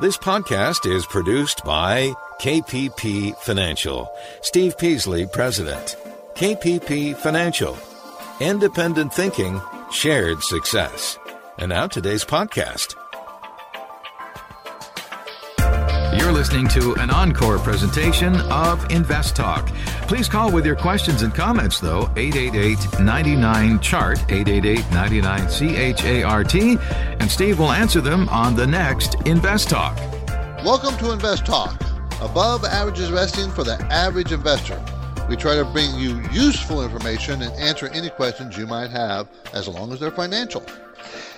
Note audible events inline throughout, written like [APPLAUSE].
This podcast is produced by KPP Financial. Steve Peasley, President. KPP Financial. Independent thinking, shared success. And now today's podcast. You're listening to an encore presentation of Invest Talk. Please call with your questions and comments, though, 888 99 Chart, 888 99 CHART, and Steve will answer them on the next Invest Talk. Welcome to Invest Talk, above average investing for the average investor. We try to bring you useful information and answer any questions you might have as long as they're financial.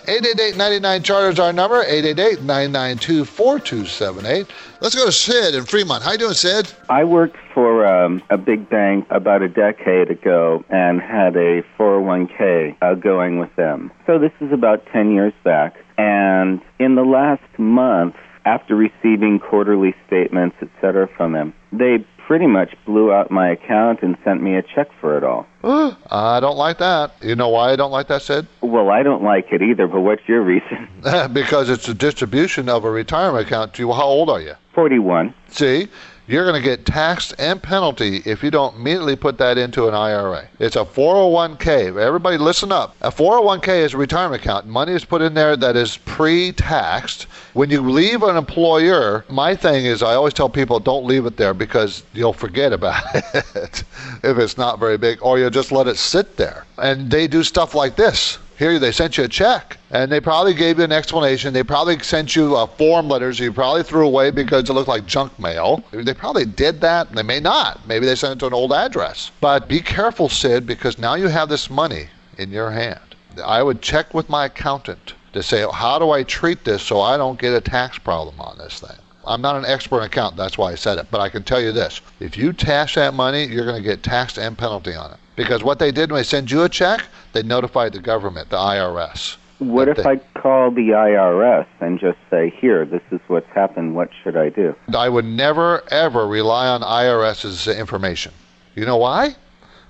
888-99 Charter is our number, 888-992-4278. Let's go to Sid in Fremont. How you doing, Sid? I worked for um, a big bank about a decade ago and had a 401k uh, going with them. So this is about 10 years back. And in the last month, after receiving quarterly statements, et cetera, from them, they pretty much blew out my account and sent me a check for it all. [GASPS] I don't like that. You know why I don't like that, Sid? Well, I don't like it either, but what's your reason? [LAUGHS] because it's a distribution of a retirement account to you. How old are you? 41. See, you're going to get taxed and penalty if you don't immediately put that into an IRA. It's a 401k. Everybody listen up. A 401k is a retirement account. Money is put in there that is pre-taxed. When you leave an employer, my thing is I always tell people don't leave it there because you'll forget about [LAUGHS] it if it's not very big or you'll just let it sit there. And they do stuff like this. Here they sent you a check and they probably gave you an explanation. They probably sent you a form letters you probably threw away because it looked like junk mail. They probably did that. They may not. Maybe they sent it to an old address. But be careful, Sid, because now you have this money in your hand. I would check with my accountant to say, how do I treat this so I don't get a tax problem on this thing? I'm not an expert in accountant, that's why I said it. But I can tell you this if you tax that money, you're going to get taxed and penalty on it. Because what they did when they send you a check, they notified the government, the IRS. What if they- I call the IRS and just say, here, this is what's happened, what should I do? I would never, ever rely on IRS's information. You know why?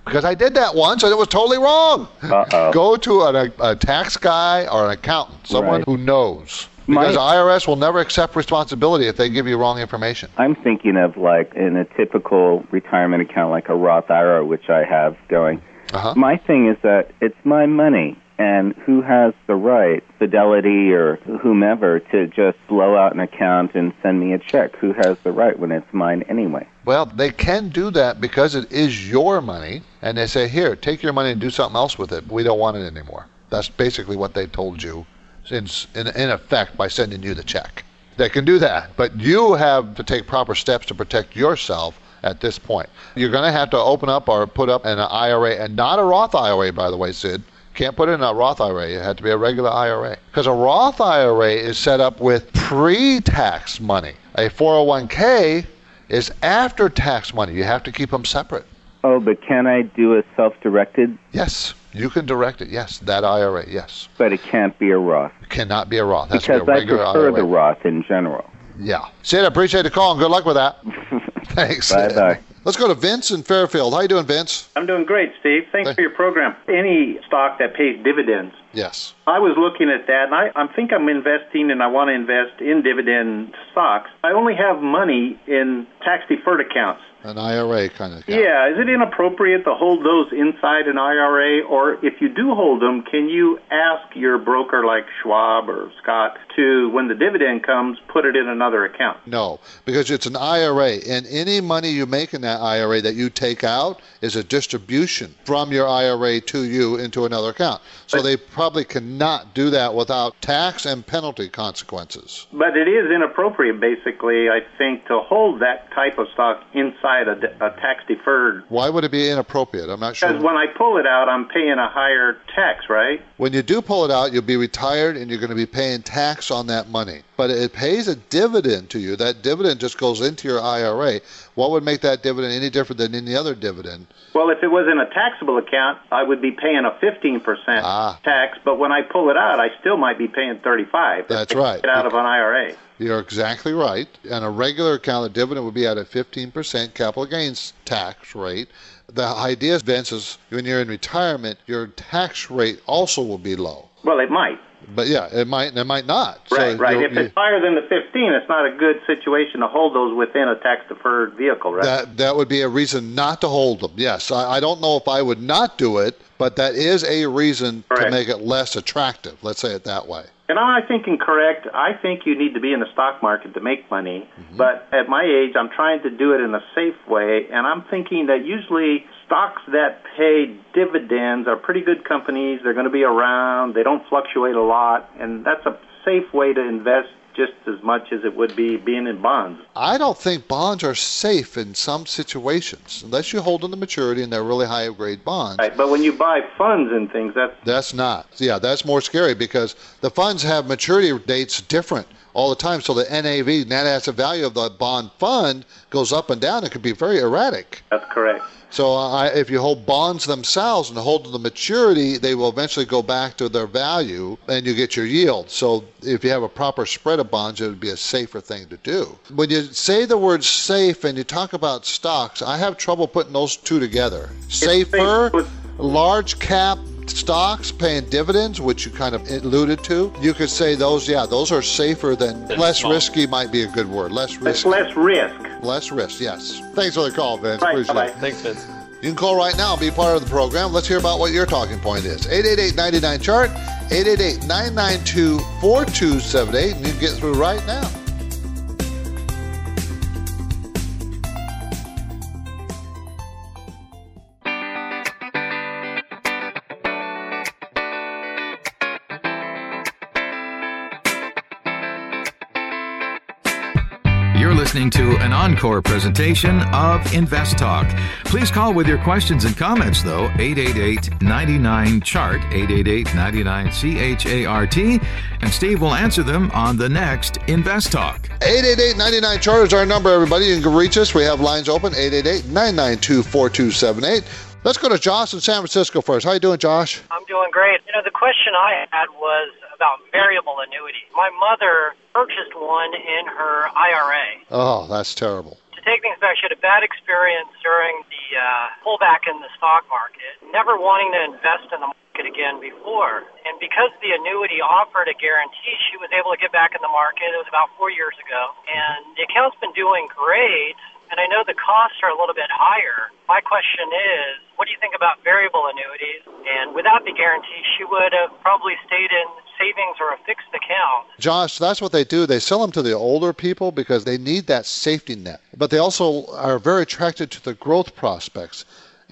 Because I did that once and it was totally wrong. Uh-oh. Go to an, a, a tax guy or an accountant, someone Right. who knows. My- Because IRS will never accept responsibility if they give you wrong information. I'm thinking of like in a typical retirement account, like a Roth IRA, which I have going. Uh-huh. My thing is that it's my money, and who has the right, Fidelity or whomever, to just blow out an account and send me a check? Who has the right when it's mine anyway? Well, they can do that because it is your money, and they say, here, take your money and do something else with it. We don't want it anymore. That's basically what they told you in, in, in effect by sending you the check. They can do that, but you have to take proper steps to protect yourself at this point. You're going to have to open up or put up an IRA, and not a Roth IRA, by the way, Sid. Can't put it in a Roth IRA. It had to be a regular IRA. Because a Roth IRA is set up with pre tax money. A 401k is after tax money. You have to keep them separate. Oh, but can I do a self-directed? Yes, you can direct it. Yes, that IRA. Yes, But it can't be a Roth it cannot be a Roth. That's be because a I regular prefer IRA. the Roth in general. Yeah. Sid, I appreciate the call and good luck with that. [LAUGHS] Thanks. Bye-bye. Let's go to Vince in Fairfield. How you doing, Vince? I'm doing great, Steve. Thanks Thank- for your program. Any stock that pays dividends, Yes. I was looking at that, and I, I think I'm investing, and I want to invest in dividend stocks. I only have money in tax-deferred accounts. An IRA kind of. account. Yeah, is it inappropriate to hold those inside an IRA, or if you do hold them, can you ask your broker like Schwab or Scott to, when the dividend comes, put it in another account? No, because it's an IRA, and any money you make in that IRA that you take out is a distribution from your IRA to you into another account. So But- they probably cannot do that without tax and penalty consequences. But it is inappropriate, basically, I think, to hold that type of stock inside a, a tax-deferred Why would it be inappropriate? I'm not sure. Because when I pull it out, I'm paying a higher tax, right? When you do pull it out, you'll be retired and you're going to be paying tax on that money. But it pays a dividend to you. That dividend just goes into your IRA. What would make that dividend any different than any other dividend? Well, if it was in a taxable account, I would be paying a 15% Ah. tax, but when I pull it out, I still might be paying 35. That's right. Get out of an IRA. You're exactly right. On a regular account, the dividend would be at a 15% capital gains tax rate. The idea, Vince, is when you're in retirement, your tax rate also will be low. Well, it might. But yeah, it might it might not. Right, so right. If it's higher than the 15, it's not a good situation to hold those within a tax deferred vehicle, right? That that would be a reason not to hold them. Yes, I, I don't know if I would not do it, but that is a reason to make it less attractive. Let's say it that way. And am I thinking correct? I think you need to be in the stock market to make money. Mm-hmm. But at my age, I'm trying to do it in a safe way. And I'm thinking that usually stocks that pay dividends are pretty good companies. They're going to be around. They don't fluctuate a lot. And that's a safe way to invest just as much as it would be being in bonds. I don't think bonds are safe in some situations unless you hold them to maturity and they're really high grade bonds. Right. But when you buy funds and things, that's That's not. Yeah, that's more scary because the funds have maturity dates different all the time. So the NAV, net asset value of the bond fund, goes up and down. It could be very erratic. that's correct. So I, if you hold bonds themselves and hold to the maturity, they will eventually go back to their value and you get your yield. So if you have a proper spread of bonds, it would be a safer thing to do. When you say the word safe and you talk about stocks, I have trouble putting those two together. Safer, large cap stocks paying dividends, which you kind of alluded to. You could say those, yeah, those are safer than less small. risky might be a good word. Less It's risky. less risk. Less risk, yes. Thanks for the call, Vince. Right. Appreciate Bye-bye. it. Thanks, Vince. You can call right now and be part of the program. Let's hear about what your talking point is. 888 chart 888 992 4278, and you can get through right now. Listening to an encore presentation of Invest Talk. Please call with your questions and comments, though, 888 99 Chart, 888 99 CHART, and Steve will answer them on the next Invest Talk. 888 chart is our number, everybody. You can reach us. We have lines open 888 992 4278. Let's go to Josh in San Francisco first. How you doing, Josh? I'm doing great. You know, the question I had was about variable annuities. My mother purchased one in her IRA. Oh, that's terrible. To take things back, she had a bad experience during the uh, pullback in the stock market, never wanting to invest in the market again before. And because the annuity offered a guarantee, she was able to get back in the market. It was about four years ago. And the account's been doing great. And I know the costs are a little bit higher. My question is, what do you think about variable annuities? And without the guarantee, she would have probably stayed in savings or a fixed account. Josh, that's what they do. They sell them to the older people because they need that safety net. But they also are very attracted to the growth prospects.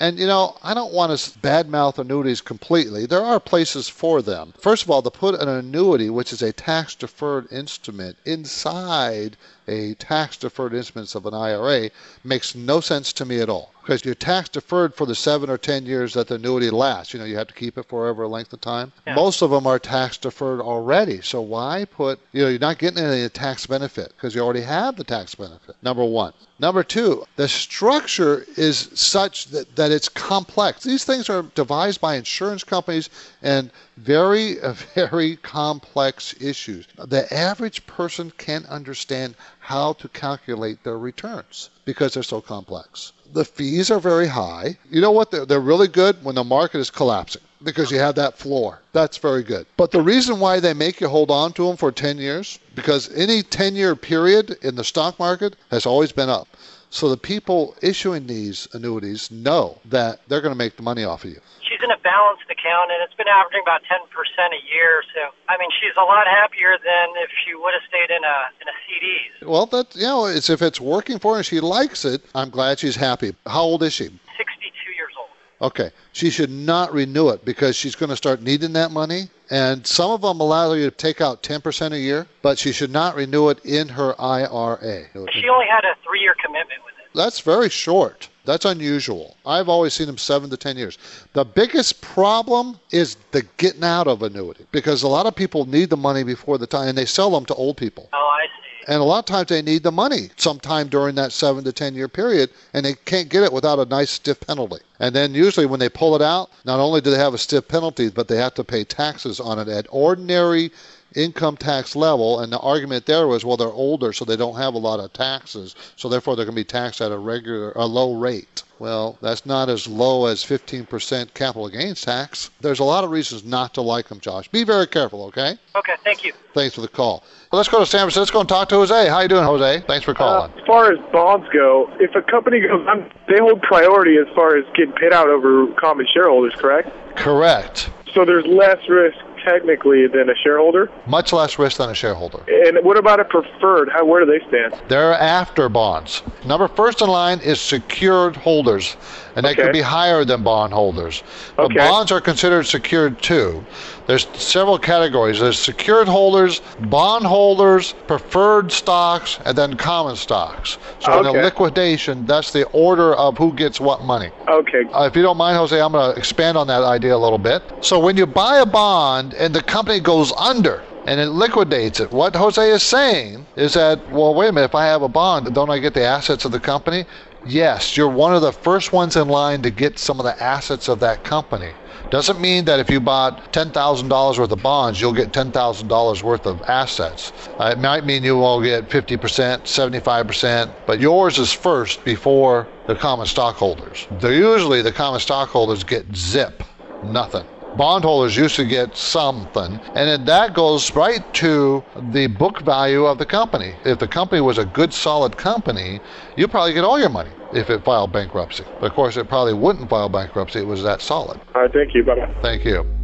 And you know, I don't want to badmouth annuities completely. There are places for them. First of all, to put an annuity, which is a tax deferred instrument, inside a tax deferred instrument of an IRA makes no sense to me at all. Because you're tax deferred for the seven or ten years that the annuity lasts. You know, you have to keep it for over a length of time. Yeah. Most of them are tax deferred already. So why put, you know, you're not getting any tax benefit because you already have the tax benefit. Number one. Number two, the structure is such that, that it's complex. These things are devised by insurance companies and very, [LAUGHS] very complex issues. The average person can't understand how to calculate their returns because they're so complex. The fees are very high. You know what? They're, they're really good when the market is collapsing because you have that floor. That's very good. But the reason why they make you hold on to them for 10 years, because any 10 year period in the stock market has always been up. So the people issuing these annuities know that they're going to make the money off of you. She's in a balanced account, and it's been averaging about 10% a year. So, I mean, she's a lot happier than if she would have stayed in a in a CDs. Well, that you know, it's if it's working for her and she likes it, I'm glad she's happy. How old is she? 62 years old. Okay, she should not renew it because she's going to start needing that money. And some of them allow you to take out 10% a year, but she should not renew it in her IRA. She only had a three-year commitment with it. That's very short. That's unusual. I've always seen them seven to ten years. The biggest problem is the getting out of annuity because a lot of people need the money before the time and they sell them to old people. Oh, I see. And a lot of times they need the money sometime during that seven to ten year period, and they can't get it without a nice stiff penalty. And then usually when they pull it out, not only do they have a stiff penalty, but they have to pay taxes on it at ordinary income tax level. And the argument there was, well, they're older, so they don't have a lot of taxes, so therefore they're going to be taxed at a regular, a low rate. Well, that's not as low as 15% capital gains tax. There's a lot of reasons not to like them, Josh. Be very careful, okay? Okay, thank you. Thanks for the call. Well, let's go to San Francisco and talk to Jose. How you doing, Jose? Thanks for calling. Uh, as far as bonds go, if a company goes, they hold priority as far as getting paid out over common shareholders, correct? Correct. So there's less risk technically than a shareholder. Much less risk than a shareholder. And what about a preferred? How where do they stand? They're after bonds. Number first in line is secured holders, and they Okay. could be higher than bond holders. But Okay. bonds are considered secured too. There's several categories. There's secured holders, bond holders, preferred stocks, and then common stocks. So in a liquidation, that's the order of who gets what money. Okay. Uh, if you don't mind, Jose, I'm going to expand on that idea a little bit. So when you buy a bond and the company goes under and it liquidates it, what Jose is saying is that, well, wait a minute, if I have a bond, don't I get the assets of the company? Yes, you're one of the first ones in line to get some of the assets of that company. Doesn't mean that if you bought $10,000 worth of bonds, you'll get $10,000 worth of assets. Uh, it might mean you will get 50%, 75%, but yours is first before the common stockholders. They're usually the common stockholders get zip, nothing. Bondholders used to get something, and then that goes right to the book value of the company. If the company was a good, solid company, you probably get all your money if it filed bankruptcy. But of course, it probably wouldn't file bankruptcy. It was that solid. All right. Thank you. Bye bye. Thank you.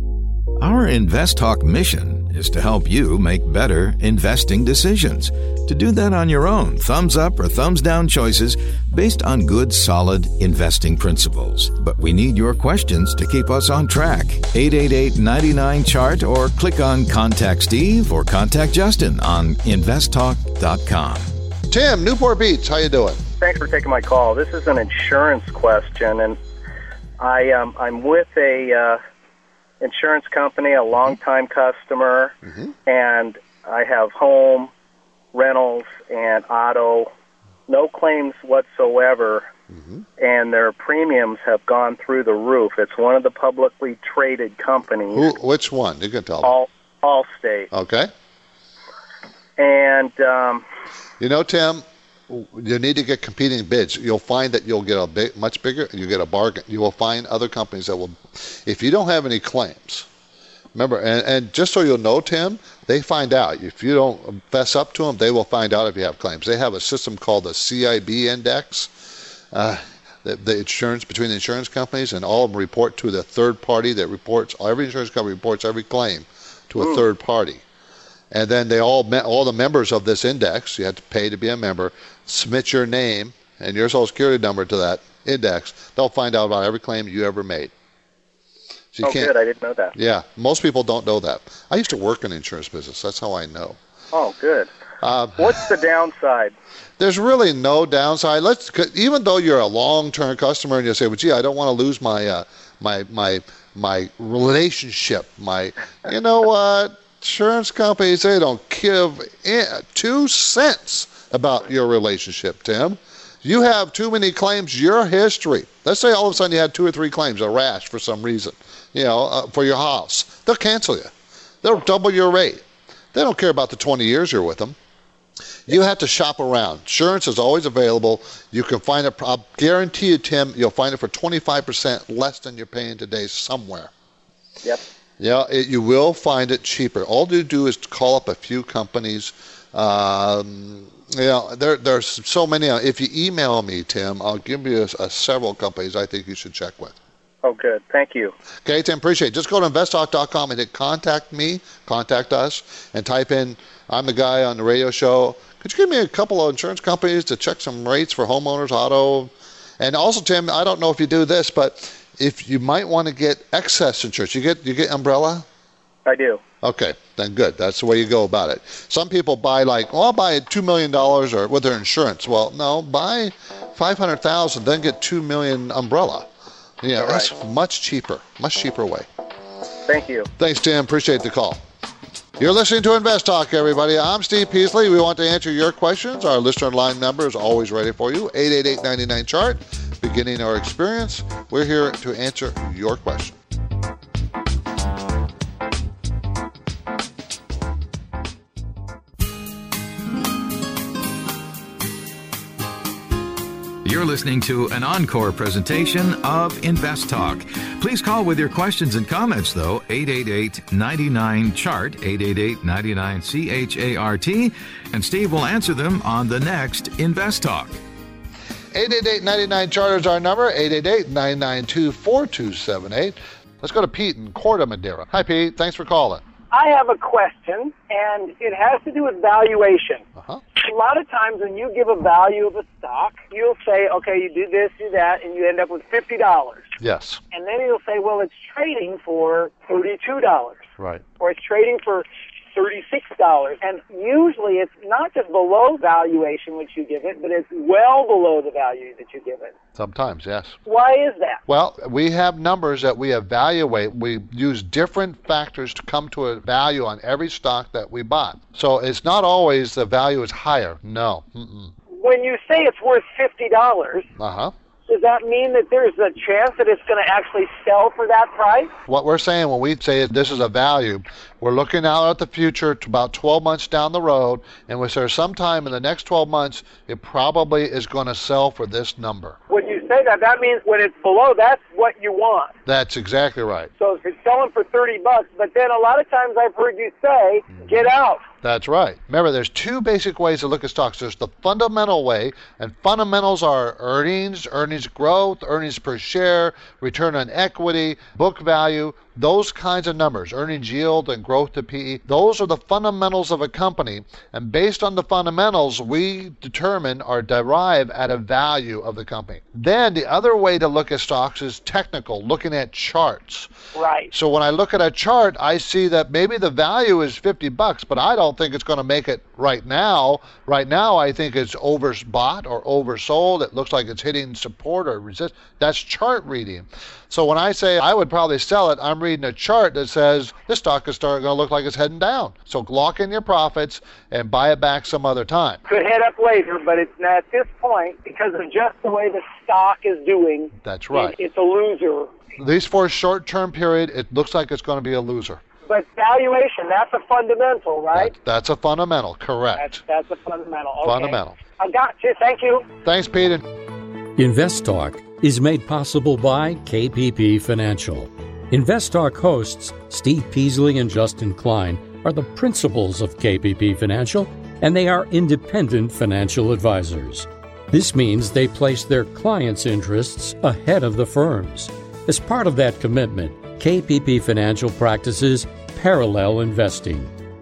Our Invest Talk mission is to help you make better investing decisions. To do that on your own, thumbs up or thumbs down choices based on good, solid investing principles. But we need your questions to keep us on track. 888 99 Chart or click on Contact Steve or Contact Justin on investtalk.com. Tim, Newport Beach, how you doing? Thanks for taking my call. This is an insurance question, and I um, I'm with a uh, insurance company, a longtime customer, and I have home, rentals, and auto, no claims whatsoever, and their premiums have gone through the roof. It's one of the publicly traded companies, Who, which one? You can tell me. all Allstate, Okay. and um, You know, Tim, you need to get competing bids. You'll find that you'll get a big, much bigger. You get a bargain. You will find other companies that will, if you don't have any claims. Remember, and, and just so you'll know, Tim, they find out if you don't fess up to them, they will find out if you have claims. They have a system called the CIB index. Uh, the, the insurance between the insurance companies and all of them report to the third party that reports every insurance company reports every claim to a third party and then they all all the members of this index you have to pay to be a member submit your name and your social security number to that index they'll find out about every claim you ever made so oh, good, I didn't know that. yeah most people don't know that i used to work in the insurance business that's how i know Oh, good. uh, What's the downside? [LAUGHS] there's really no downside. Let's even though you're a long-term customer and you say, "Well, gee, I don't want to lose my uh, my my my relationship." My, you know what? Insurance companies they don't give two cents about your relationship, Tim. You have too many claims. Your history. Let's say all of a sudden you had two or three claims, a rash for some reason, you know, uh, for your house. They'll cancel you. They'll double your rate. They don't care about the 20 years you're with them. You have to shop around. Insurance is always available. You can find it. I guarantee you, Tim, you'll find it for 25% less than you're paying today somewhere. Yep. Yeah, it, you will find it cheaper. All you do is call up a few companies. Um, you know, there, there's so many. uh, If you email me, Tim, I'll give you a, a several companies I think you should check with. Oh, good. Thank you. Okay, Tim, appreciate it. Just go to investtalk.com and hit contact me, contact us, and type in, I'm the guy on the radio show. Could you give me a couple of insurance companies to check some rates for homeowners, auto? And also, Tim, I don't know if you do this, but if you might want to get excess insurance, you get you get umbrella? I do. Okay, then good. That's the way you go about it. Some people buy like, well, I'll buy two million dollars or with their insurance. Well, no, buy five hundred thousand, then get two million umbrella. Yeah, that's much cheaper, much cheaper way. Thank you. Thanks, Tim. Appreciate the call. You're listening to Invest Talk, everybody. I'm Steve Peasley. We want to answer your questions. Our listener line number is always ready for you. 888-99-CHART. Beginning, our experience, we're here to answer your question. You're listening to an encore presentation of Invest Talk. Please call with your questions and comments, though, 888 99 Chart, 888 99 C H A R T, and Steve will answer them on the next Invest Talk. 888-99 Chart is our number, 888-992-4278. Let's go to Pete in Corte Madera. Hi, Pete. Thanks for calling. I have a question, and it has to do with valuation. Uh-huh. A lot of times when you give a value of a stock, you'll say, okay, you do this, do that, and you end up with $50. Yes. And then you'll say, well, it's trading for $32, Right. or it's trading for $36. And usually it's not just below valuation which you give it, but it's well below the value that you give it. Sometimes, yes. Why is that? Well, we have numbers that we evaluate. We use different factors to come to a value on every stock that we bought. So it's not always the value is higher. No. Mm-mm. When you say it's worth $50, Uh-huh. Does that mean that there's a chance that it's going to actually sell for that price? What we're saying when we say this is a value, we're looking out at the future to about 12 months down the road, and we say sometime in the next 12 months, it probably is going to sell for this number. When you say that, that means when it's below, that's what you want. That's exactly right. So if it's selling for 30 bucks, but then a lot of times I've heard you say, mm-hmm. get out. That's right. Remember, there's two basic ways to look at stocks. There's the fundamental way, and fundamentals are earnings, earnings growth, earnings per share, return on equity, book value, those kinds of numbers, earnings yield and growth to PE. Those are the fundamentals of a company, and based on the fundamentals, we determine or derive at a value of the company. Then the other way to look at stocks is technical, looking at charts. Right. So when I look at a chart, I see that maybe the value is 50 bucks, but I don't think it's going to make it right now. Right now, I think it's overbought or oversold. It looks like it's hitting support or resist. That's chart reading. So when I say I would probably sell it, I'm reading a chart that says this stock is starting to look like it's heading down. So lock in your profits and buy it back some other time. Could head up later, but it's at this point, because of just the way the stock is doing, That's right. it- it's a loser. At least for a short-term period, it looks like it's going to be a loser. But valuation, that's a fundamental, right? That, that's a fundamental, correct. that's a fundamental. Okay. Fundamental. I got you. Thank you. Thanks, Pete. Invest Talk is made possible by KPP Financial. Invest Talk hosts Steve Peasley and Justin Klein are the principals of KPP Financial, and they are independent financial advisors. This means they place their clients' interests ahead of the firm's. As part of that commitment, KPP Financial practices parallel investing,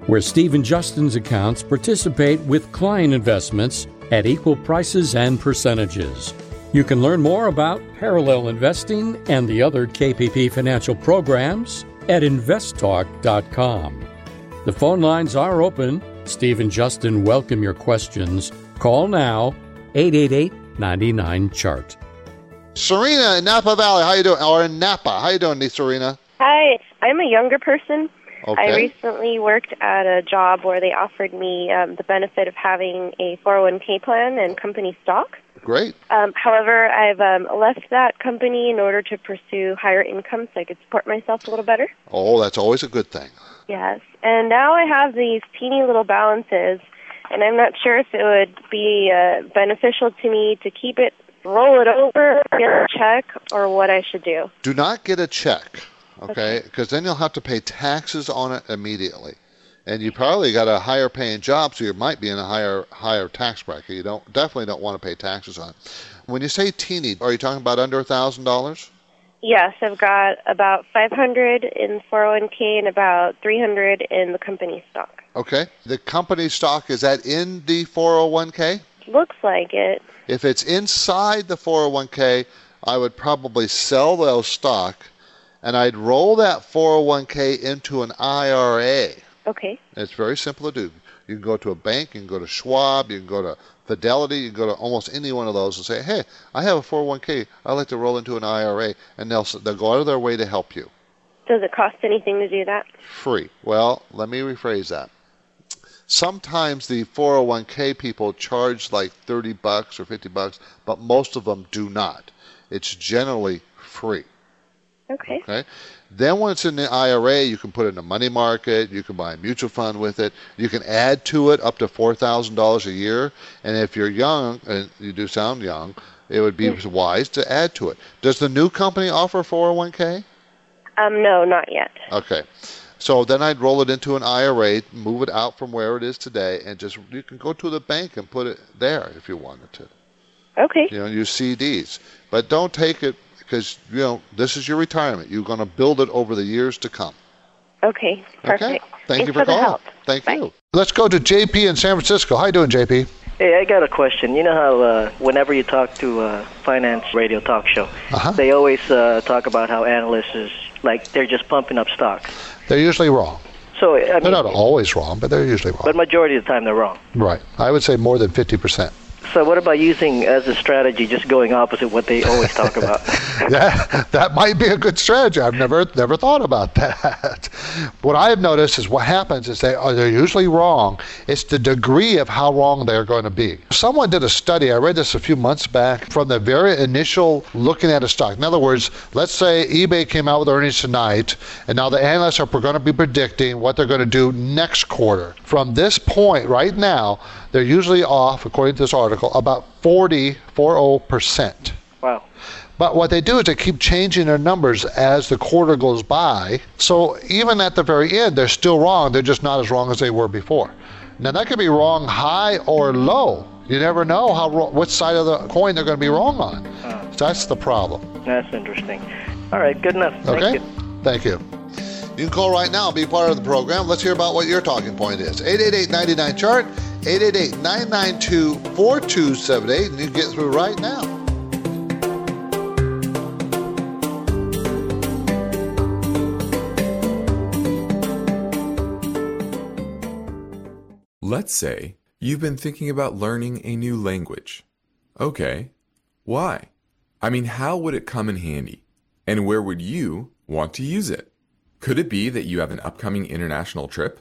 where Steve and Justin's accounts participate with client investments at equal prices and percentages. You can learn more about parallel investing and the other KPP financial programs at investtalk.com. The phone lines are open. Steve and Justin welcome your questions. Call now 888 99 Chart. Serena in Napa Valley, how you doing? Or in Napa, how you doing, Serena? Hi, I'm a younger person. Okay. I recently worked at a job where they offered me um, the benefit of having a 401k plan and company stock. Great. Um, however, I've um, left that company in order to pursue higher income so I could support myself a little better. Oh, that's always a good thing. Yes. And now I have these teeny little balances, and I'm not sure if it would be uh, beneficial to me to keep it, roll it over, get a check, or what I should do. Do not get a check, okay? Because then you'll have to pay taxes on it immediately. And you probably got a higher paying job, so you might be in a higher higher tax bracket. You don't definitely don't want to pay taxes on it. When you say teeny, are you talking about under a thousand dollars? Yes, I've got about 500 in 401k and about 300 in the company stock. Okay. The company stock is that in the 401k? Looks like it. If it's inside the 401k, I would probably sell those stock and I'd roll that 401k into an IRA. Okay. It's very simple to do. You can go to a bank, you can go to Schwab, you can go to Fidelity, you can go to almost any one of those and say, "Hey, I have a 401k. I'd like to roll into an IRA," and they'll they'll go out of their way to help you. Does it cost anything to do that? Free. Well, let me rephrase that. Sometimes the 401k people charge like 30 bucks or 50 bucks, but most of them do not. It's generally free. Okay. Okay. Then when it's in the IRA, you can put it in a money market. You can buy a mutual fund with it. You can add to it up to four thousand dollars a year. And if you're young, and you do sound young, it would be wise to add to it. Does the new company offer 401k? Um, no, not yet. Okay. So then I'd roll it into an IRA, move it out from where it is today, and just you can go to the bank and put it there if you wanted to. Okay. You know, use CDs, but don't take it because you know this is your retirement. You're going to build it over the years to come. Okay. Perfect. Okay. Thank Thanks you for, for the calling. help. Thank you. Let's go to JP in San Francisco. How you doing, JP? Hey, I got a question. You know how uh, whenever you talk to a finance radio talk show, Uh-huh. they always uh, talk about how analysts is like they're just pumping up stock. They're usually wrong. So I mean, They're not always wrong, but they're usually wrong. but majority of the time they're wrong. Right. I would say more than 50%. So what about using as a strategy just going opposite what they always talk about? [LAUGHS] that that might be a good strategy. I've never never thought about [LAUGHS] that. What I've noticed is what happens is they are they're usually wrong. It's the degree of how wrong they're going to be. Someone did a study. I read this a few months back from the very initial looking at a stock. In other words, let's say eBay came out with earnings tonight, and now the analysts are going to be predicting what they're going to do next quarter. From this point right now, they're usually off, according to this article, about 40, 40%. Wow. But what they do is they keep changing their numbers as the quarter goes by. So even at the very end, they're still wrong. They're just not as wrong as they were before. Now that could be wrong high or low. You never know how which side of the coin they're going to be wrong on. So that's the problem. That's interesting. All right, good enough. Thank Okay. you. Thank you. You can call right now and be part of the program. Let's hear about what your talking point is. 888 chart 888 992 4278, and you get through right now. Let's say you've been thinking about learning a new language. Okay, why? I mean, how would it come in handy? And where would you want to use it? Could it be that you have an upcoming international trip?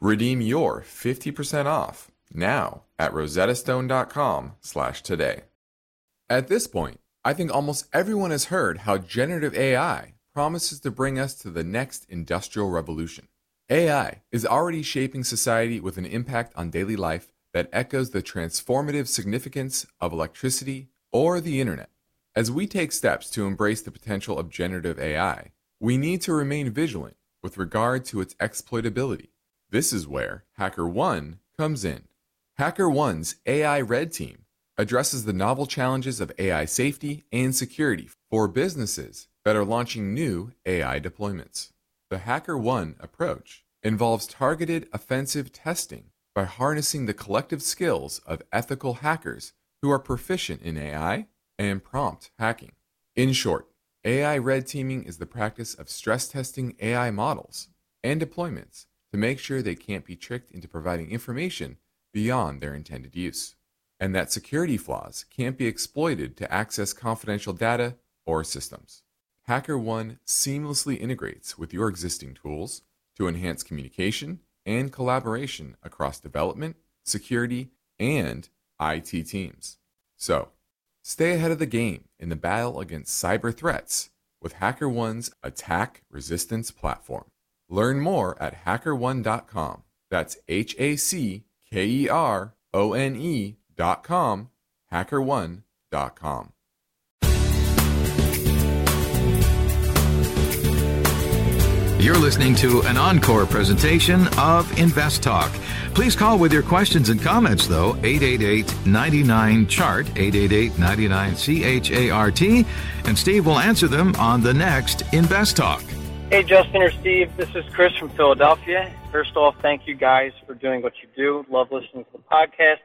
Redeem your 50% off now at rosettastone.com slash today. At this point, I think almost everyone has heard how generative AI promises to bring us to the next industrial revolution. AI is already shaping society with an impact on daily life that echoes the transformative significance of electricity or the internet. As we take steps to embrace the potential of generative AI, we need to remain vigilant with regard to its exploitability. This is where HackerOne comes in. HackerOne's AI Red Team addresses the novel challenges of AI safety and security for businesses that are launching new AI deployments. The HackerOne approach involves targeted offensive testing by harnessing the collective skills of ethical hackers who are proficient in AI and prompt hacking. In short, AI red teaming is the practice of stress testing AI models and deployments to make sure they can't be tricked into providing information beyond their intended use. and that security flaws can't be exploited to access confidential data or systems. HackerOne seamlessly integrates with your existing tools to enhance communication and collaboration across development, security, and IT teams. So, stay ahead of the game in the battle against cyber threats with HackerOne's attack resistance platform. Learn more at hackerone.com. That's H A C K E R O N E.com, hackerone.com. You're listening to an encore presentation of Invest Talk. Please call with your questions and comments, though, 888 99 Chart, 888 99 C H A R T, and Steve will answer them on the next Invest Talk. Hey, Justin or Steve, this is Chris from Philadelphia. First off, thank you guys for doing what you do. Love listening to the podcast.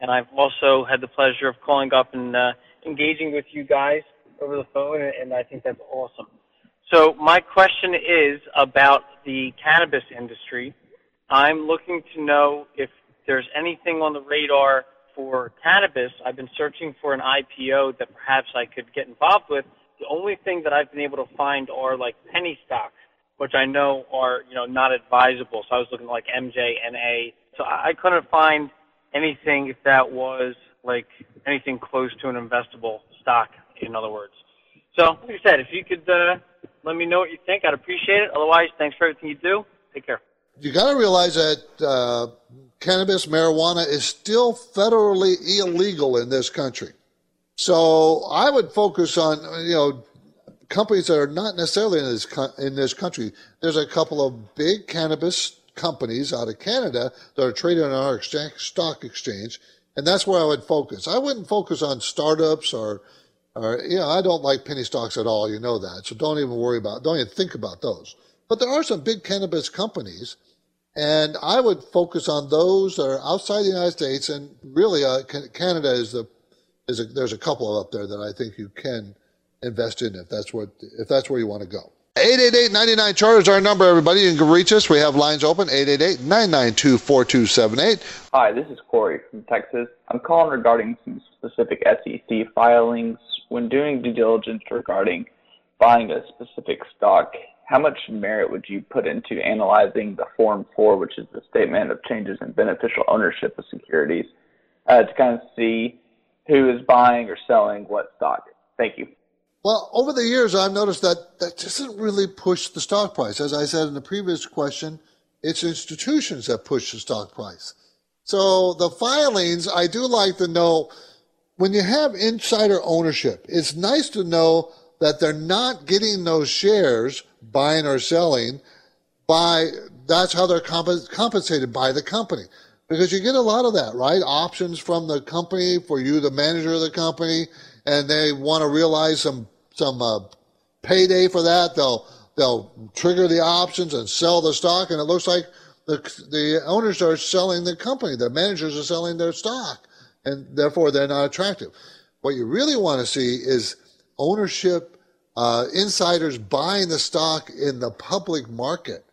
And I've also had the pleasure of calling up and uh, engaging with you guys over the phone, and I think that's awesome. So my question is about the cannabis industry. I'm looking to know if there's anything on the radar for cannabis. I've been searching for an IPO that perhaps I could get involved with. The only thing that I've been able to find are like penny stocks, which I know are, you know, not advisable. So I was looking at like MJNA. So I couldn't find anything that was like anything close to an investable stock, in other words. So, like I said, if you could uh, let me know what you think, I'd appreciate it. Otherwise, thanks for everything you do. Take care. You got to realize that uh, cannabis, marijuana is still federally illegal in this country. So I would focus on, you know, companies that are not necessarily in this, in this country. There's a couple of big cannabis companies out of Canada that are traded on our exchange, stock exchange, and that's where I would focus. I wouldn't focus on startups or, or you know, I don't like penny stocks at all. You know that, so don't even worry about, don't even think about those. But there are some big cannabis companies, and I would focus on those that are outside the United States, and really, uh, Canada is the a, there's a couple up there that I think you can invest in if that's what if that's where you want to go. 888-99 chart is our number, everybody. You can reach us. We have lines open, 888-992-4278. Hi, this is Corey from Texas. I'm calling regarding some specific SEC filings. When doing due diligence regarding buying a specific stock, how much merit would you put into analyzing the Form 4, which is the statement of changes in beneficial ownership of securities, uh, to kind of see who is buying or selling what stock? Thank you. Well, over the years, I've noticed that that doesn't really push the stock price. As I said in the previous question, it's institutions that push the stock price. So the filings, I do like to know when you have insider ownership, it's nice to know that they're not getting those shares, buying or selling, by that's how they're comp- compensated by the company because you get a lot of that, right? Options from the company for you, the manager of the company, and they want to realize some some uh, payday for that. They'll they'll trigger the options and sell the stock, and it looks like the the owners are selling the company. The managers are selling their stock, and therefore they're not attractive. What you really want to see is ownership, uh, insiders buying the stock in the public market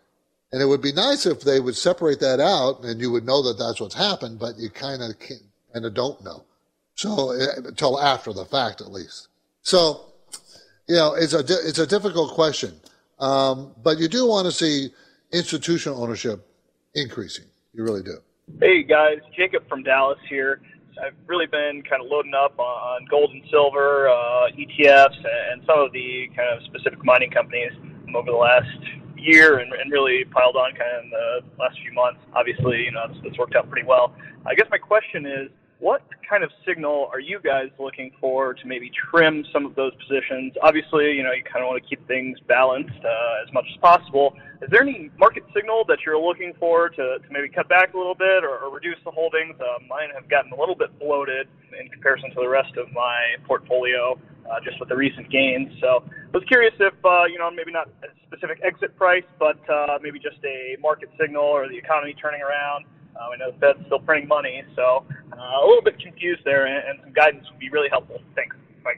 and it would be nice if they would separate that out and you would know that that's what's happened, but you kind of kind of don't know. So until after the fact, at least. So, you know, it's a it's a difficult question, um, but you do want to see institutional ownership increasing. You really do. Hey guys, Jacob from Dallas here. I've really been kind of loading up on gold and silver, uh, ETFs, and some of the kind of specific mining companies over the last year and, and really piled on kind of in the last few months. Obviously, you know, it's, it's worked out pretty well. I guess my question is, what kind of signal are you guys looking for to maybe trim some of those positions? Obviously, you know, you kind of want to keep things balanced uh, as much as possible. Is there any market signal that you're looking for to, to maybe cut back a little bit or, or reduce the holdings? Uh, mine have gotten a little bit bloated in comparison to the rest of my portfolio uh, just with the recent gains. So I was curious if, uh, you know, maybe not a specific exit price, but uh, maybe just a market signal or the economy turning around. Uh, I know the Fed's still printing money, so uh, a little bit confused there, and, and some guidance would be really helpful. Thanks. Bye.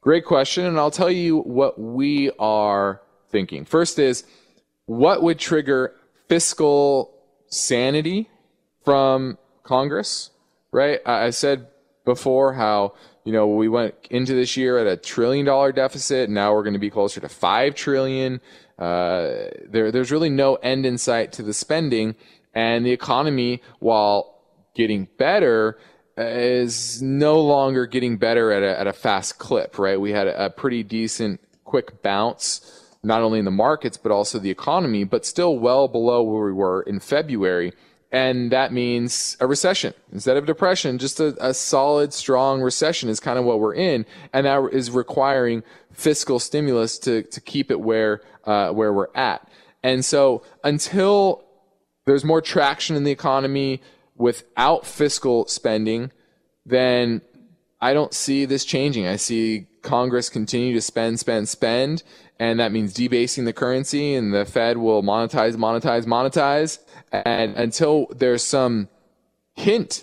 Great question, and I'll tell you what we are thinking. First is what would trigger fiscal sanity from Congress, right? I said before how you know we went into this year at a trillion dollar deficit. Now we're going to be closer to five trillion. Uh, there, there's really no end in sight to the spending, and the economy, while getting better, is no longer getting better at a, at a fast clip. Right? We had a, pretty decent quick bounce not only in the markets but also the economy, but still well below where we were in February and that means a recession instead of depression just a, a, solid strong recession is kind of what we're in and that is requiring fiscal stimulus to, to keep it where uh, where we're at and so until there's more traction in the economy without fiscal spending then i don't see this changing. I see congress continue to spend spend spend and that means debasing the currency and the fed will monetize monetize monetize. And until there's some hint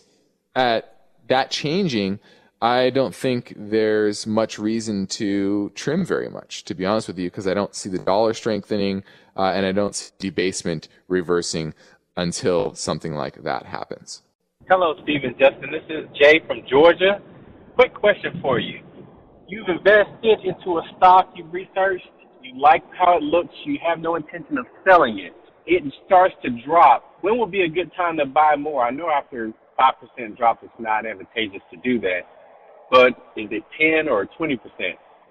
at that changing, I don't think there's much reason to trim very much, to be honest with you, because I don't see the dollar strengthening uh, and I don't see debasement reversing until something like that happens. Hello, Stephen Justin. This is Jay from Georgia. Quick question for you. You've invested into a stock you've researched, you like how it looks, you have no intention of selling it it starts to drop, when would be a good time to buy more? I know after 5% drop, it's not advantageous to do that. But is it 10 or 20%?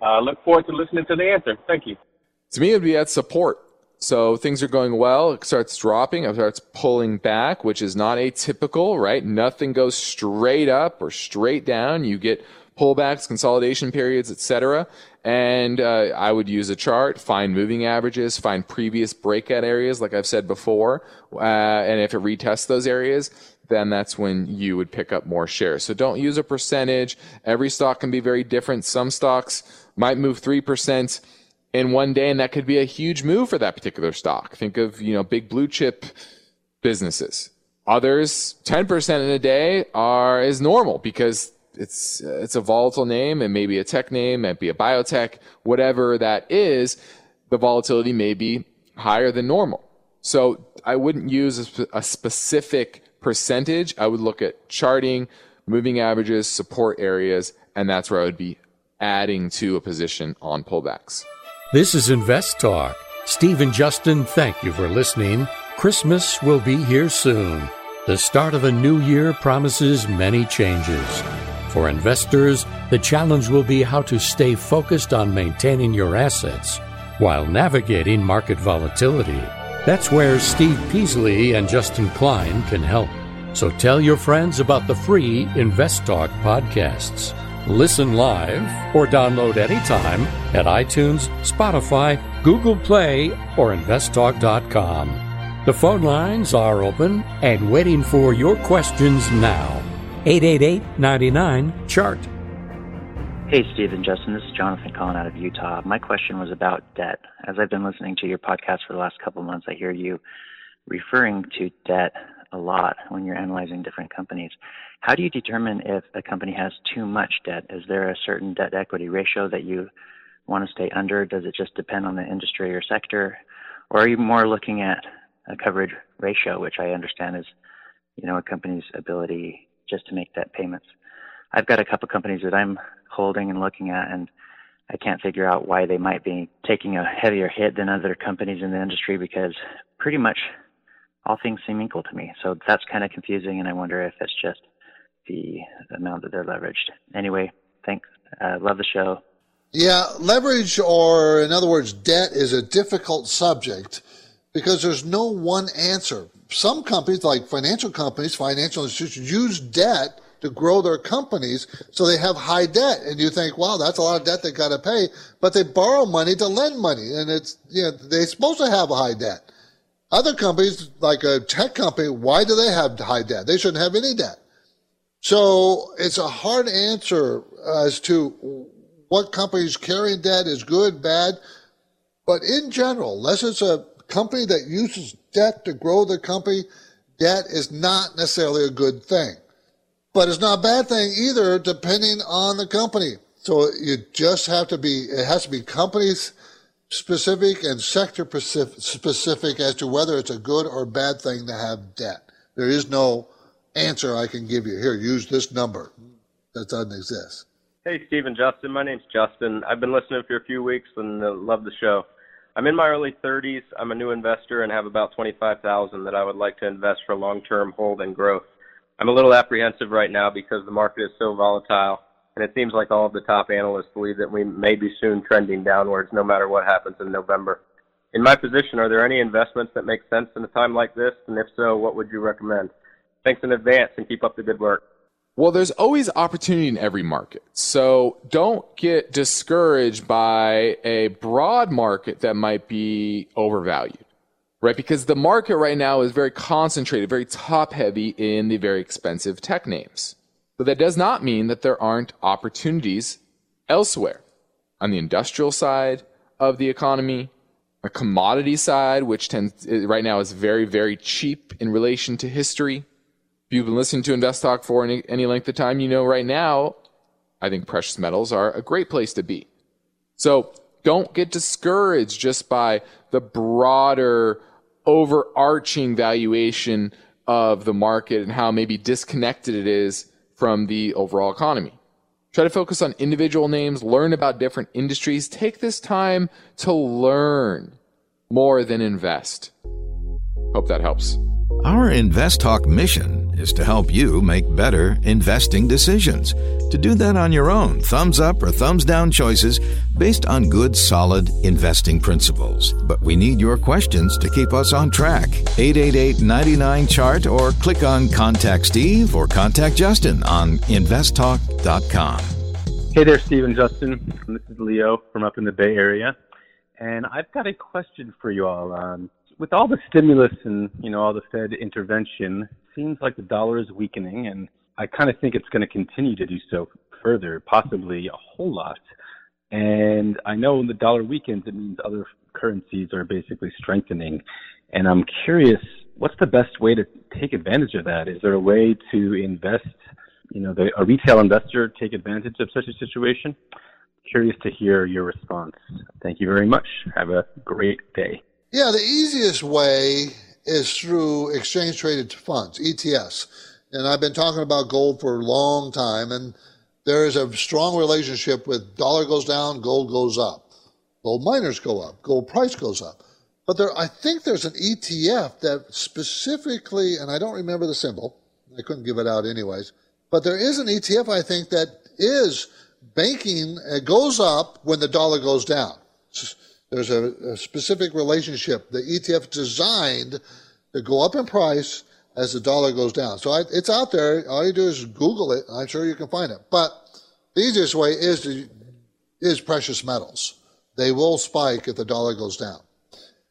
Uh, look forward to listening to the answer. Thank you. To me, it would be at support. So things are going well. It starts dropping. It starts pulling back, which is not atypical, right? Nothing goes straight up or straight down. You get pullbacks, consolidation periods, etc. And uh, I would use a chart, find moving averages, find previous breakout areas, like I've said before. Uh, and if it retests those areas, then that's when you would pick up more shares. So don't use a percentage. Every stock can be very different. Some stocks might move 3% in one day, and that could be a huge move for that particular stock. Think of, you know, big blue chip businesses. Others, 10% in a day are is normal because it's it's a volatile name. It may be a tech name, may be a biotech, whatever that is. The volatility may be higher than normal. So I wouldn't use a, a specific percentage. I would look at charting, moving averages, support areas, and that's where I would be adding to a position on pullbacks. This is Invest Talk. Steve and Justin, thank you for listening. Christmas will be here soon. The start of a new year promises many changes. For investors, the challenge will be how to stay focused on maintaining your assets while navigating market volatility. That's where Steve Peasley and Justin Klein can help. So tell your friends about the free Invest Talk podcasts. Listen live or download anytime at iTunes, Spotify, Google Play, or investtalk.com. The phone lines are open and waiting for your questions now. 888 99 Chart. Hey, Steve and Justin. This is Jonathan calling out of Utah. My question was about debt. As I've been listening to your podcast for the last couple months, I hear you referring to debt a lot when you're analyzing different companies. How do you determine if a company has too much debt? Is there a certain debt equity ratio that you want to stay under? Does it just depend on the industry or sector? Or are you more looking at a coverage ratio, which I understand is, you know, a company's ability just to make debt payments. I've got a couple companies that I'm holding and looking at, and I can't figure out why they might be taking a heavier hit than other companies in the industry because pretty much all things seem equal to me. So that's kind of confusing, and I wonder if it's just the amount that they're leveraged. Anyway, thanks. Uh, love the show. Yeah, leverage, or in other words, debt, is a difficult subject because there's no one answer some companies, like financial companies, financial institutions, use debt to grow their companies, so they have high debt. And you think, wow, that's a lot of debt they got to pay, but they borrow money to lend money, and it's you know they're supposed to have a high debt. Other companies, like a tech company, why do they have high debt? They shouldn't have any debt. So it's a hard answer as to what companies carrying debt is good, bad. But in general, unless it's a company that uses debt to grow the company, debt is not necessarily a good thing. But it's not a bad thing either, depending on the company. So you just have to be, it has to be companies specific and sector specific as to whether it's a good or bad thing to have debt. There is no answer I can give you. Here, use this number. that doesn't exist. Hey, Steve and Justin. My name's Justin. I've been listening for a few weeks and uh, love the show. I'm in my early 30s. I'm a new investor and have about 25,000 that I would like to invest for long-term hold and growth. I'm a little apprehensive right now because the market is so volatile, and it seems like all of the top analysts believe that we may be soon trending downwards no matter what happens in November. In my position, are there any investments that make sense in a time like this? And if so, what would you recommend? Thanks in advance and keep up the good work. Well, there's always opportunity in every market. So don't get discouraged by a broad market that might be overvalued, right? Because the market right now is very concentrated, very top heavy in the very expensive tech names. But that does not mean that there aren't opportunities elsewhere on the industrial side of the economy, a commodity side, which tends right now is very, very cheap in relation to history if you've been listening to Invest Talk for any, any length of time, you know right now, I think precious metals are a great place to be. So don't get discouraged just by the broader, overarching valuation of the market and how maybe disconnected it is from the overall economy. Try to focus on individual names, learn about different industries. Take this time to learn more than invest. Hope that helps. Our Invest Talk mission is to help you make better investing decisions. To do that on your own, thumbs up or thumbs down choices based on good, solid investing principles. But we need your questions to keep us on track. 888 99 Chart or click on Contact Steve or Contact Justin on investtalk.com. Hey there, Steve and Justin. This is Leo from up in the Bay Area. And I've got a question for you all. Um, with all the stimulus and you know all the Fed intervention, seems like the dollar is weakening, and I kind of think it's going to continue to do so further, possibly a whole lot. And I know when the dollar weakens, it means other currencies are basically strengthening. And I'm curious, what's the best way to take advantage of that? Is there a way to invest, you know, the, a retail investor take advantage of such a situation? Curious to hear your response. Thank you very much. Have a great day. Yeah, the easiest way is through exchange traded funds, ETFs. And I've been talking about gold for a long time, and there is a strong relationship with dollar goes down, gold goes up. Gold miners go up, gold price goes up. But there, I think there's an ETF that specifically, and I don't remember the symbol, I couldn't give it out anyways, but there is an ETF, I think, that is banking, it goes up when the dollar goes down. There's a, a specific relationship. The ETF designed to go up in price as the dollar goes down. So I, it's out there. All you do is Google it. I'm sure you can find it. But the easiest way is to, is precious metals. They will spike if the dollar goes down,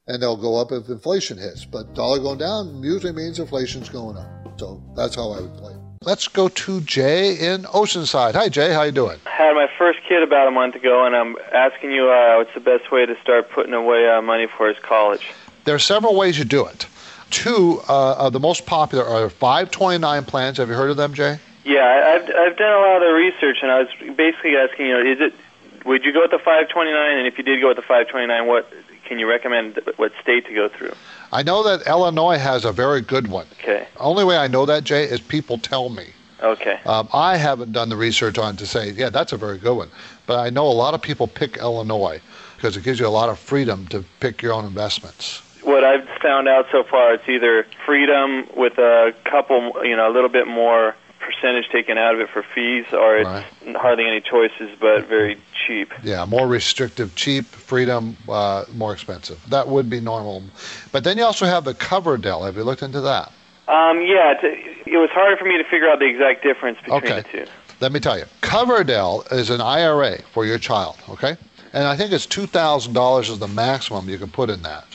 and they'll go up if inflation hits. But dollar going down usually means inflation's going up. So that's how I would play. Let's go to Jay in Oceanside. Hi, Jay. How you doing? I had my first kid about a month ago, and I'm asking you uh, what's the best way to start putting away uh, money for his college. There are several ways you do it. Two uh, of the most popular are 529 plans. Have you heard of them, Jay? Yeah, I've I've done a lot of research, and I was basically asking, you know, is it would you go with the 529, and if you did go with the 529, what can you recommend? What state to go through? I know that Illinois has a very good one. Okay. Only way I know that, Jay, is people tell me. Okay. Um, I haven't done the research on to say, yeah, that's a very good one. But I know a lot of people pick Illinois because it gives you a lot of freedom to pick your own investments. What I've found out so far, it's either freedom with a couple, you know, a little bit more percentage taken out of it for fees, or it's right. hardly any choices, but very cheap. Yeah, more restrictive, cheap, freedom, uh, more expensive. That would be normal. But then you also have the Coverdell. Have you looked into that? Um, yeah, it was hard for me to figure out the exact difference between okay. the two. Let me tell you, Coverdell is an IRA for your child, okay? And I think it's $2,000 is the maximum you can put in that.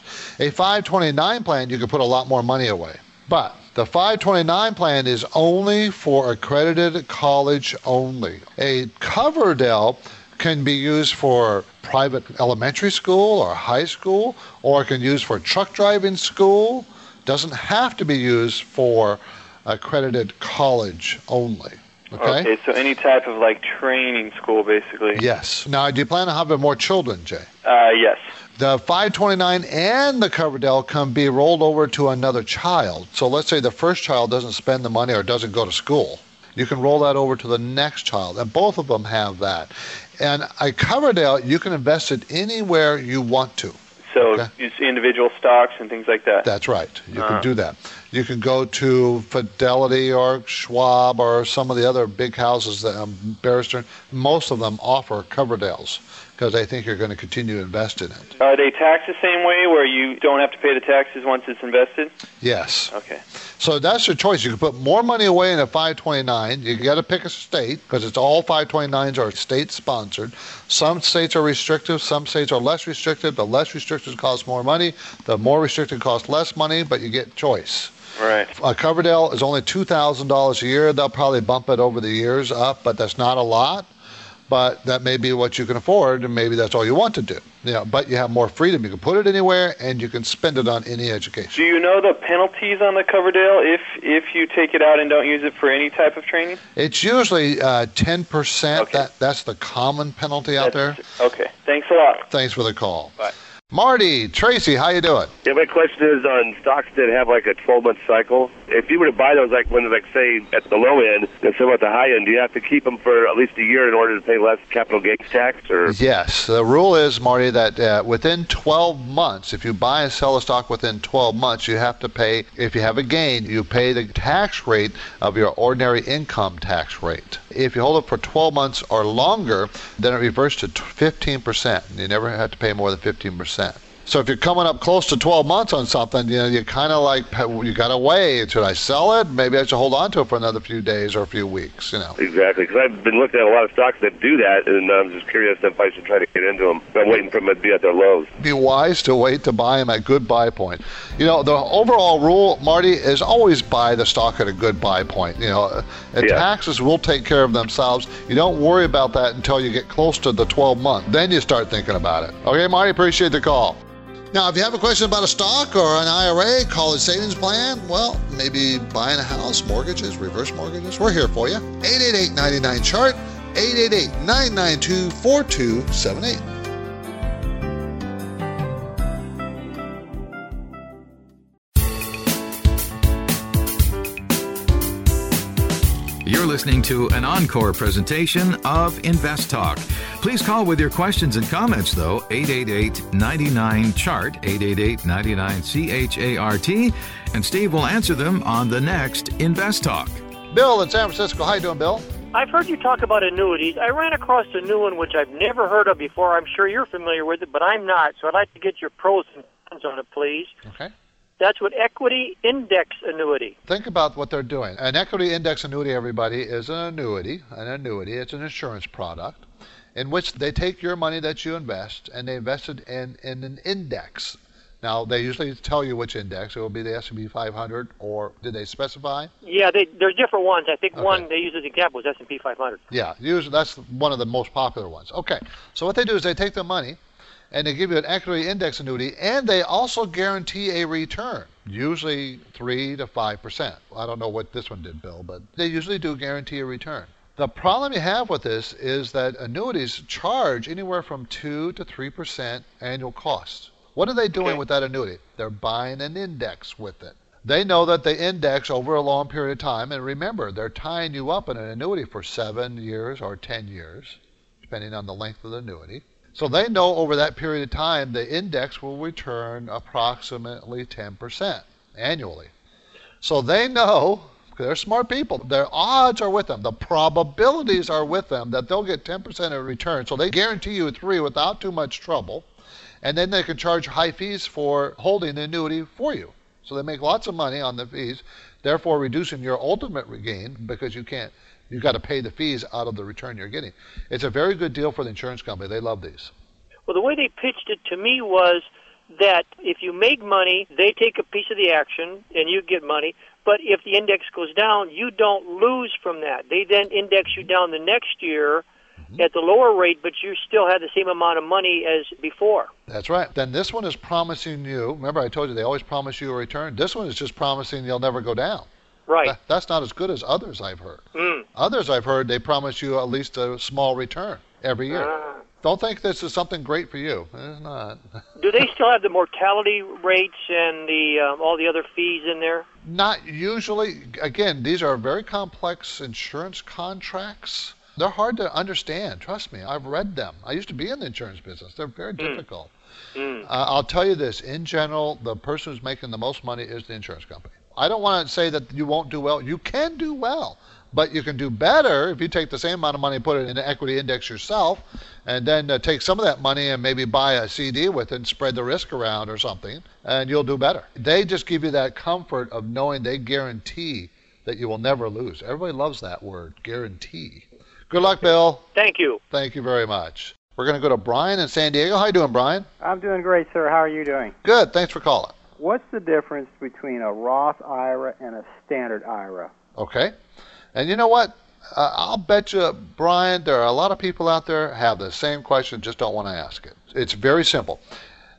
A 529 plan, you can put a lot more money away. But the 529 plan is only for accredited college only. A Coverdell can be used for private elementary school or high school, or it can be used for truck driving school. Doesn't have to be used for accredited college only. Okay? okay, so any type of like training school, basically. Yes. Now, do you plan on having more children, Jay? Uh, yes. The 529 and the Coverdell can be rolled over to another child. So let's say the first child doesn't spend the money or doesn't go to school. you can roll that over to the next child. And both of them have that. And a Coverdell, you can invest it anywhere you want to. So it's individual stocks and things like that. That's right. You Uh-huh. can do that. You can go to Fidelity or Schwab or some of the other big houses that um, Stearns. Most of them offer Coverdells because they think you're going to continue to invest in it. Are they taxed the same way, where you don't have to pay the taxes once it's invested? Yes. Okay. So that's your choice. You can put more money away in a 529. You got to pick a state because it's all 529s are state sponsored. Some states are restrictive, some states are less restrictive. The less restricted cost more money. The more restricted cost less money, but you get choice. Right. A Coverdell is only two thousand dollars a year. They'll probably bump it over the years up, but that's not a lot. But that may be what you can afford, and maybe that's all you want to do. Yeah, but you have more freedom. You can put it anywhere, and you can spend it on any education. Do you know the penalties on the Coverdell if if you take it out and don't use it for any type of training? It's usually uh, ten percent. That that's the common penalty out there. Okay. Thanks a lot. Thanks for the call. Bye. Marty, Tracy, how you doing? Yeah, my question is on stocks that have like a 12 month cycle. If you were to buy those, like when they're like say at the low end and some at the high end, do you have to keep them for at least a year in order to pay less capital gains tax? Or Yes, the rule is, Marty, that uh, within 12 months, if you buy and sell a stock within 12 months, you have to pay, if you have a gain, you pay the tax rate of your ordinary income tax rate. If you hold it for 12 months or longer, then it reverts to 15%. You never have to pay more than 15% that. So if you're coming up close to 12 months on something, you know, you kind of like, you got to weigh, should I sell it? Maybe I should hold on to it for another few days or a few weeks, you know. exactly, because I've been looking at a lot of stocks that do that, and I'm just curious if I should try to get into them. I'm waiting for them to be at their lows. be wise to wait to buy them at good buy point. You know, the overall rule, Marty, is always buy the stock at a good buy point. You know, uh, taxes will take care of themselves. You don't worry about that until you get close to the 12 month. Then you start thinking about it. Okay, Marty, appreciate the call. Now, if you have a question about a stock or an IRA, college savings plan, well, maybe buying a house, mortgages, reverse mortgages, we're here for you. 888 99 chart, 888 992 4278. Listening to an encore presentation of Invest Talk. Please call with your questions and comments, though, 888 99 Chart, 888 99 C H A R T, and Steve will answer them on the next Invest Talk. Bill in San Francisco. How you doing, Bill? I've heard you talk about annuities. I ran across a new one which I've never heard of before. I'm sure you're familiar with it, but I'm not. So I'd like to get your pros and cons on it, please. Okay. That's what equity index annuity. Think about what they're doing. An equity index annuity, everybody, is an annuity. An annuity, it's an insurance product in which they take your money that you invest and they invest it in, in an index. Now, they usually tell you which index. It will be the S&P 500, or did they specify? Yeah, they, there's different ones. I think one they use as an example is S&P 500. Yeah, usually that's one of the most popular ones. Okay, so what they do is they take the money and they give you an equity index annuity, and they also guarantee a return, usually three to five percent. I don't know what this one did, Bill, but they usually do guarantee a return. The problem you have with this is that annuities charge anywhere from two to three percent annual cost. What are they doing with that annuity? They're buying an index with it. They know that the index over a long period of time, and remember, they're tying you up in an annuity for seven years or ten years, depending on the length of the annuity. So they know over that period of time the index will return approximately 10% annually. So they know, they're smart people, their odds are with them, the probabilities are with them that they'll get 10% of return. So they guarantee you three without too much trouble. And then they can charge high fees for holding the annuity for you. So they make lots of money on the fees, therefore reducing your ultimate gain because you can't you've got to pay the fees out of the return you're getting. It's a very good deal for the insurance company. They love these. Well, the way they pitched it to me was that if you make money, they take a piece of the action and you get money. But if the index goes down, you don't lose from that. They then index you down the next year mm-hmm. at the lower rate, but you still have the same amount of money as before. That's right. Then this one is promising you. Remember, I told you they always promise you a return. This one is just promising you'll never go down. Right. That- that's not as good as others I've heard. Mm. Others I've heard they promise you at least a small return every year. Ah. Don't think this is something great for you. It's not. [LAUGHS] Do they still have the mortality rates and the um, all the other fees in there? Not usually. Again, these are very complex insurance contracts. They're hard to understand. Trust me, I've read them. I used to be in the insurance business. They're very difficult. Uh, I'll tell you this in general, the person who's making the most money is the insurance company. I don't want to say that you won't do well. You can do well, but you can do better if you take the same amount of money and put it in an equity index yourself, and then uh, take some of that money and maybe buy a CD with it and spread the risk around or something, and you'll do better. They just give you that comfort of knowing they guarantee that you will never lose. Everybody loves that word, guarantee. Good luck, Bill. Thank you. Thank you very much. We're going to go to Brian in San Diego. How you doing, Brian? I'm doing great, sir. How are you doing? Good. Thanks for calling. What's the difference between a Roth IRA and a standard IRA? Okay. And you know what? Uh, I'll bet you, Brian, there are a lot of people out there have the same question, just don't want to ask it. It's very simple.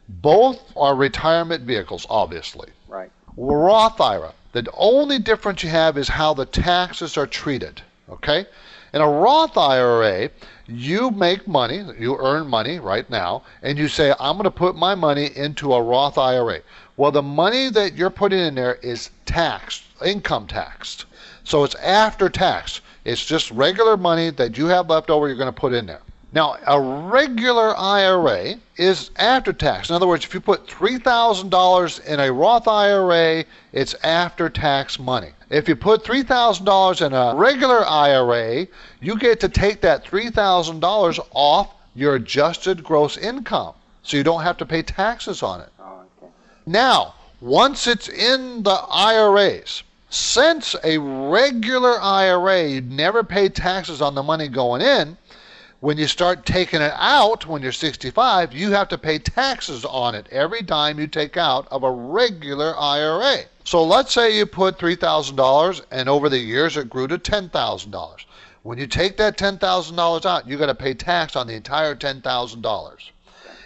Both are retirement vehicles, obviously. Right. Roth IRA, the only difference you have is how the taxes are treated. Okay? In a Roth IRA, you make money, you earn money right now, and you say, I'm going to put my money into a Roth IRA. Well, the money that you're putting in there is taxed, income taxed. So it's after tax. It's just regular money that you have left over you're going to put in there. Now, a regular IRA is after tax. In other words, if you put $3,000 in a Roth IRA, it's after tax money. If you put $3,000 in a regular IRA, you get to take that $3,000 off your adjusted gross income. So you don't have to pay taxes on it. Now, once it's in the IRAs, since a regular IRA, you never pay taxes on the money going in, when you start taking it out when you're 65, you have to pay taxes on it every dime you take out of a regular IRA. So let's say you put $3,000 and over the years it grew to $10,000. When you take that $10,000 out, you got to pay tax on the entire $10,000.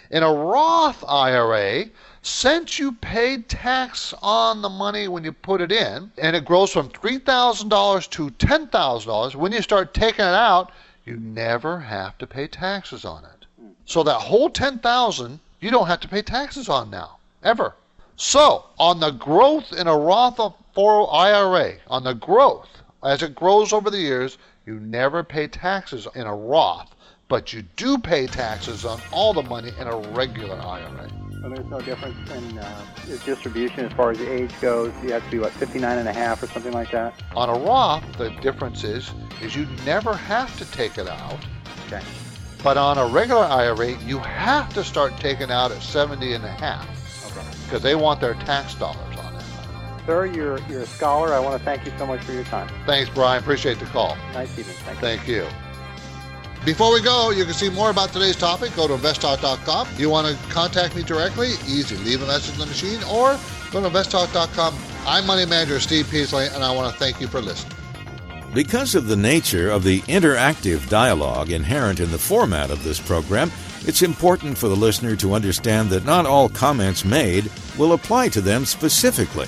In a Roth IRA, since you paid tax on the money when you put it in, and it grows from $3,000 to $10,000, when you start taking it out, you never have to pay taxes on it. So that whole 10,000 you don't have to pay taxes on now, ever. So, on the growth in a Roth 4 IRA, on the growth as it grows over the years, you never pay taxes in a Roth, but you do pay taxes on all the money in a regular IRA. So there's no difference in uh, its distribution as far as the age goes. You have to be what 59 and a half or something like that. On a Roth, the difference is is you never have to take it out. Okay. But on a regular IRA, you have to start taking out at 70 and a half. Okay. Because they want their tax dollars on it. Sir, you're you're a scholar. I want to thank you so much for your time. Thanks, Brian. Appreciate the call. Nice evening. Thank you. Thank you. Before we go, you can see more about today's topic. Go to investtalk.com. You want to contact me directly? Easy. Leave a message in the machine or go to investtalk.com. I'm Money Manager Steve Peasley, and I want to thank you for listening. Because of the nature of the interactive dialogue inherent in the format of this program, it's important for the listener to understand that not all comments made will apply to them specifically.